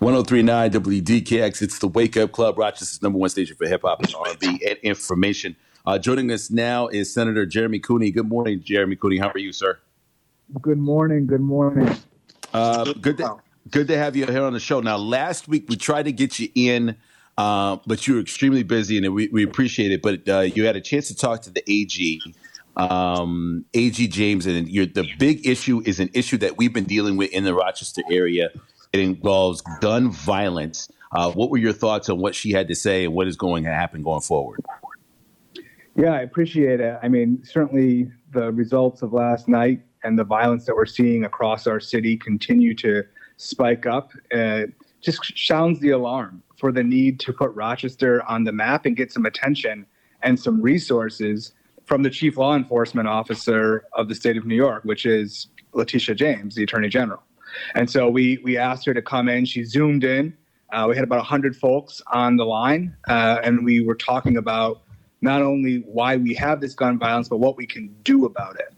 1039 WDKX. It's the Wake Up Club, Rochester's number one station for hip hop and R&B and information. Uh, joining us now is Senator Jeremy Cooney. Good morning, Jeremy Cooney. How are you, sir? Good morning. Good morning. Uh, good, to, good to have you here on the show. Now, last week we tried to get you in, uh, but you were extremely busy, and we, we appreciate it. But uh, you had a chance to talk to the AG, um, AG James, and the big issue is an issue that we've been dealing with in the Rochester area. It involves gun violence. Uh, what were your thoughts on what she had to say and what is going to happen going forward? Yeah, I appreciate it. I mean, certainly the results of last night and the violence that we're seeing across our city continue to spike up. Uh, just sounds the alarm for the need to put Rochester on the map and get some attention and some resources from the chief law enforcement officer of the state of New York, which is Letitia James, the attorney general. And so we we asked her to come in. She zoomed in. Uh, we had about 100 folks on the line, uh, and we were talking about not only why we have this gun violence, but what we can do about it.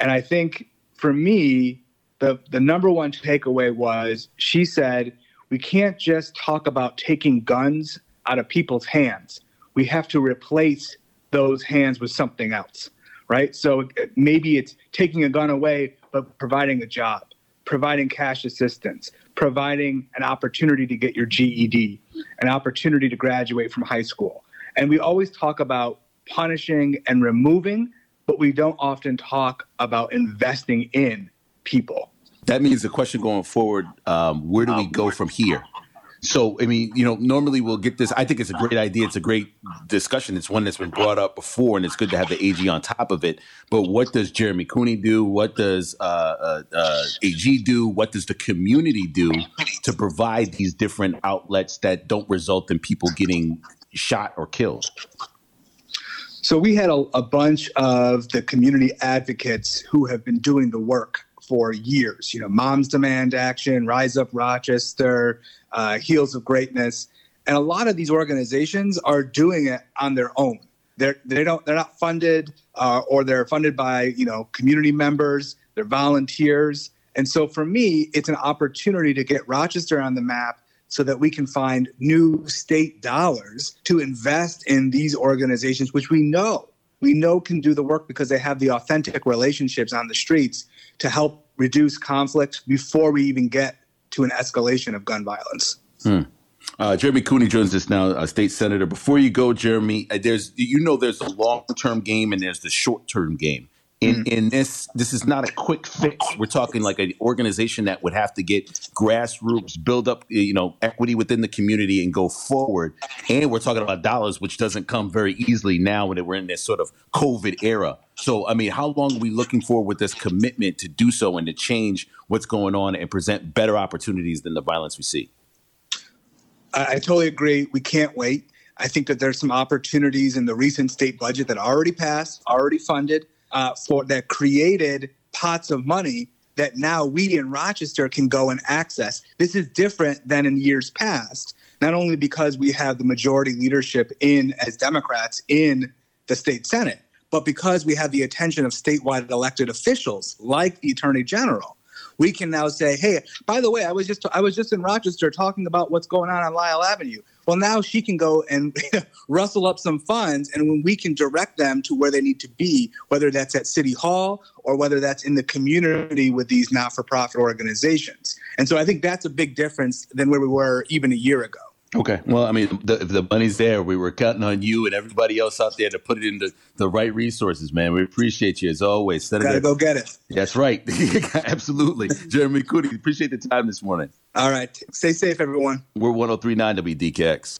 And I think for me, the, the number one takeaway was she said, we can't just talk about taking guns out of people's hands. We have to replace those hands with something else, right? So maybe it's taking a gun away, but providing a job, providing cash assistance, providing an opportunity to get your GED, an opportunity to graduate from high school. And we always talk about punishing and removing, but we don't often talk about investing in people. That means the question going forward um, where do we go from here? So, I mean, you know, normally we'll get this. I think it's a great idea. It's a great discussion. It's one that's been brought up before, and it's good to have the AG on top of it. But what does Jeremy Cooney do? What does uh, uh, uh, AG do? What does the community do to provide these different outlets that don't result in people getting shot or killed? So we had a, a, bunch of the community advocates who have been doing the work for years. You know, Moms Demand Action, Rise Up Rochester, uh, Heels of Greatness, and a lot of these organizations are doing it on their own. They're they don't they're not funded uh, or they're funded by you know community members. They're volunteers, and so for me, it's an opportunity to get Rochester on the map so that we can find new state dollars to invest in these organizations, which we know we know can do the work because they have the authentic relationships on the streets to help reduce conflict before we even get to an escalation of gun violence. Hmm. Uh, Jeremy Cooney joins us now, a state senator. Before you go, Jeremy, uh, there's you know there's a long term game and there's the short term game in mm. in this this is not a quick fix. We're talking like an organization that would have to get grassroots build up you know equity within the community and go forward. And we're talking about dollars which doesn't come very easily now when we're in this sort of covid era. So i mean how long are we looking for with this commitment to do so and to change what's going on and present better opportunities than the violence we see? I, I totally agree. We can't wait. I think that there's some opportunities in the recent state budget that already passed already funded uh, for that created pots of money that now we in Rochester can go and access. This is different than in years past, not only because we have the majority leadership in as Democrats in the state Senate, but because we have the attention of statewide elected officials like the Attorney General. We can now say, "Hey, by the way, I was just I was just in Rochester talking about what's going on on Lyell Avenue. Well, now she can go and rustle up some funds, and when we can direct them to where they need to be, whether that's at City Hall or whether that's in the community with these not for profit organizations. And so I think that's a big difference than where we were even a year ago. Okay. Well, I mean, the, if the money's there, we were counting on you and everybody else out there to put it into the right resources, man. We appreciate you as always. Senator, Gotta go get it. That's right. Absolutely. Jeremy Cooney, appreciate the time this morning. All right. Stay safe, everyone. We're 1039 WDKX.